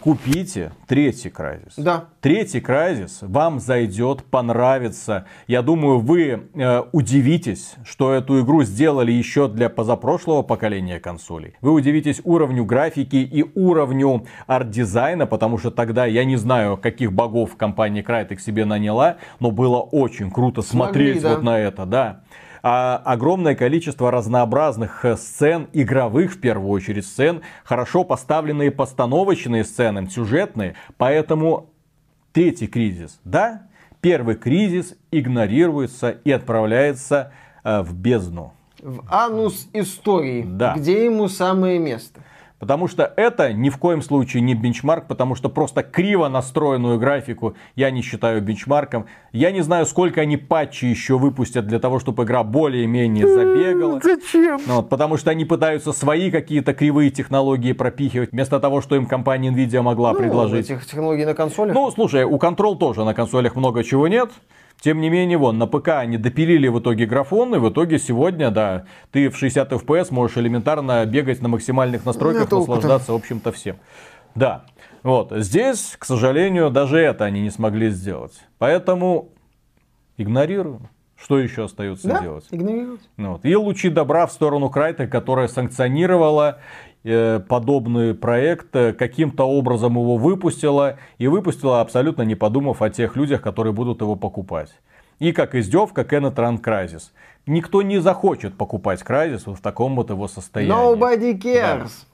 купите третий Crysis. Да. Третий Crysis вам зайдет, понравится. Я думаю, вы э, удивитесь, что эту игру сделали еще для позапрошлого поколения консолей. Вы удивитесь уровню графики и уровню арт-дизайна, потому что тогда я не знаю, каких богов компания Crytek себе наняла, но было очень круто Смогли, смотреть да. вот на это, да. А огромное количество разнообразных э, сцен, игровых в первую очередь сцен, хорошо поставленные постановочные сцены, сюжетные. Поэтому третий кризис, да, первый кризис игнорируется и отправляется э, в бездну. В анус истории, Да. где ему самое место. Потому что это ни в коем случае не бенчмарк, потому что просто криво настроенную графику я не считаю бенчмарком. Я не знаю, сколько они патчи еще выпустят для того, чтобы игра более-менее забегала. Зачем? Ну вот, потому что они пытаются свои какие-то кривые технологии пропихивать, вместо того, что им компания Nvidia могла предложить. Этих технологий на консолях. Ну, слушай, у Control тоже на консолях много чего нет. Тем не менее, вон, на ПК они допилили в итоге графон, и в итоге сегодня, да, ты в 60 FPS можешь элементарно бегать на максимальных настройках, наслаждаться, в общем-то, всем. Да, вот, здесь, к сожалению, даже это они не смогли сделать. Поэтому игнорируем. Что еще остается да, делать? игнорировать. Вот. И лучи добра в сторону Крайта, которая санкционировала подобный проект, э, каким-то образом его выпустила, и выпустила абсолютно не подумав о тех людях, которые будут его покупать. И как издевка Kenneth Run Crysis. Никто не захочет покупать вот в таком вот его состоянии. Nobody cares.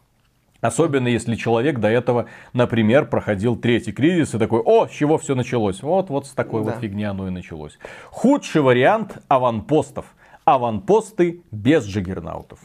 Особенно если человек до этого, например, проходил третий кризис и такой, о, с чего все началось? Вот, вот с такой Да. вот фигни оно и началось. Худший вариант аванпостов. Аванпосты без джиггернаутов.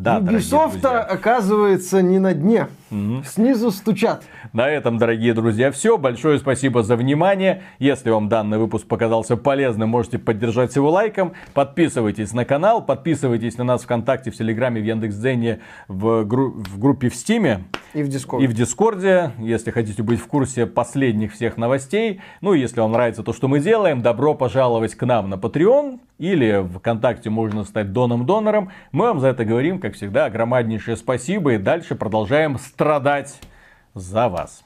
Да, Ubisoft, оказывается, не на дне. Снизу стучат. На этом, дорогие друзья, все. Большое спасибо за внимание. Если вам данный выпуск показался полезным, можете поддержать его лайком. Подписывайтесь на канал, подписывайтесь на нас ВКонтакте, в Телеграме, в Яндекс.Дзене, в, гру- в группе в Стиме. И в Discord. И в Дискорде, если хотите быть в курсе последних всех новостей. Ну, и если вам нравится то, что мы делаем, добро пожаловать к нам на Patreon. Или ВКонтакте можно стать доном-донором. Мы вам за это говорим, как всегда, огромнейшее спасибо. И дальше продолжаем страдать за вас.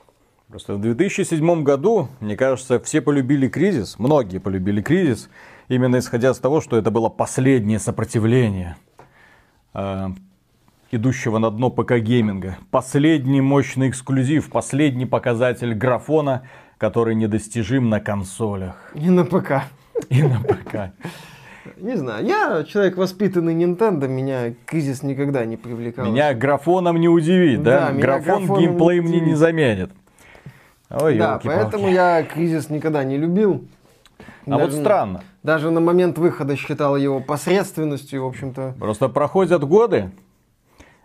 Просто в 2007 году, мне кажется, все полюбили кризис. Многие полюбили кризис. Именно исходя из того, что это было последнее сопротивление э, идущего на дно ПК гейминга. Последний мощный эксклюзив, последний показатель графона, который недостижим на консолях Не на ПК. и на ПК. Не знаю, я человек воспитанный Nintendo, меня кризис никогда не привлекал. Меня графоном не удивить, да? Да, Графон геймплей не мне не заменит. Ой, Да, поэтому я кризис никогда не любил. А вот Даже- странно. Даже на момент выхода считал его посредственностью, в общем-то. Просто проходят годы,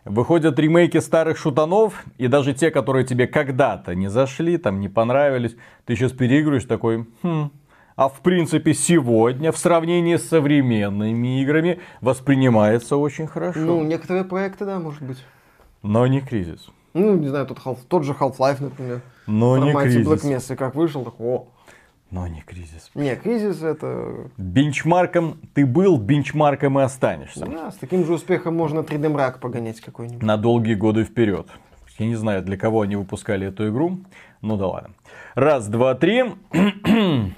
выходят ремейки старых шутанов, и даже те, которые тебе когда-то не зашли, там не понравились, ты сейчас переигрываешь такой, «Хм, а в принципе сегодня в сравнении с современными играми воспринимается очень хорошо. Ну, некоторые проекты, да, может быть. Но не кризис. Ну, не знаю, тот, Half- тот же Half-Life, например. Но не кризис. Black Mesa как вышел, так о. Но не кризис. Не, кризис это... Бенчмарком ты был, бенчмарком и останешься. Да, с таким же успехом можно 3D мрак погонять какой-нибудь. на долгие годы вперед. Я не знаю, для кого они выпускали эту игру. Ну да ладно. Раз, два, три. [clears throat]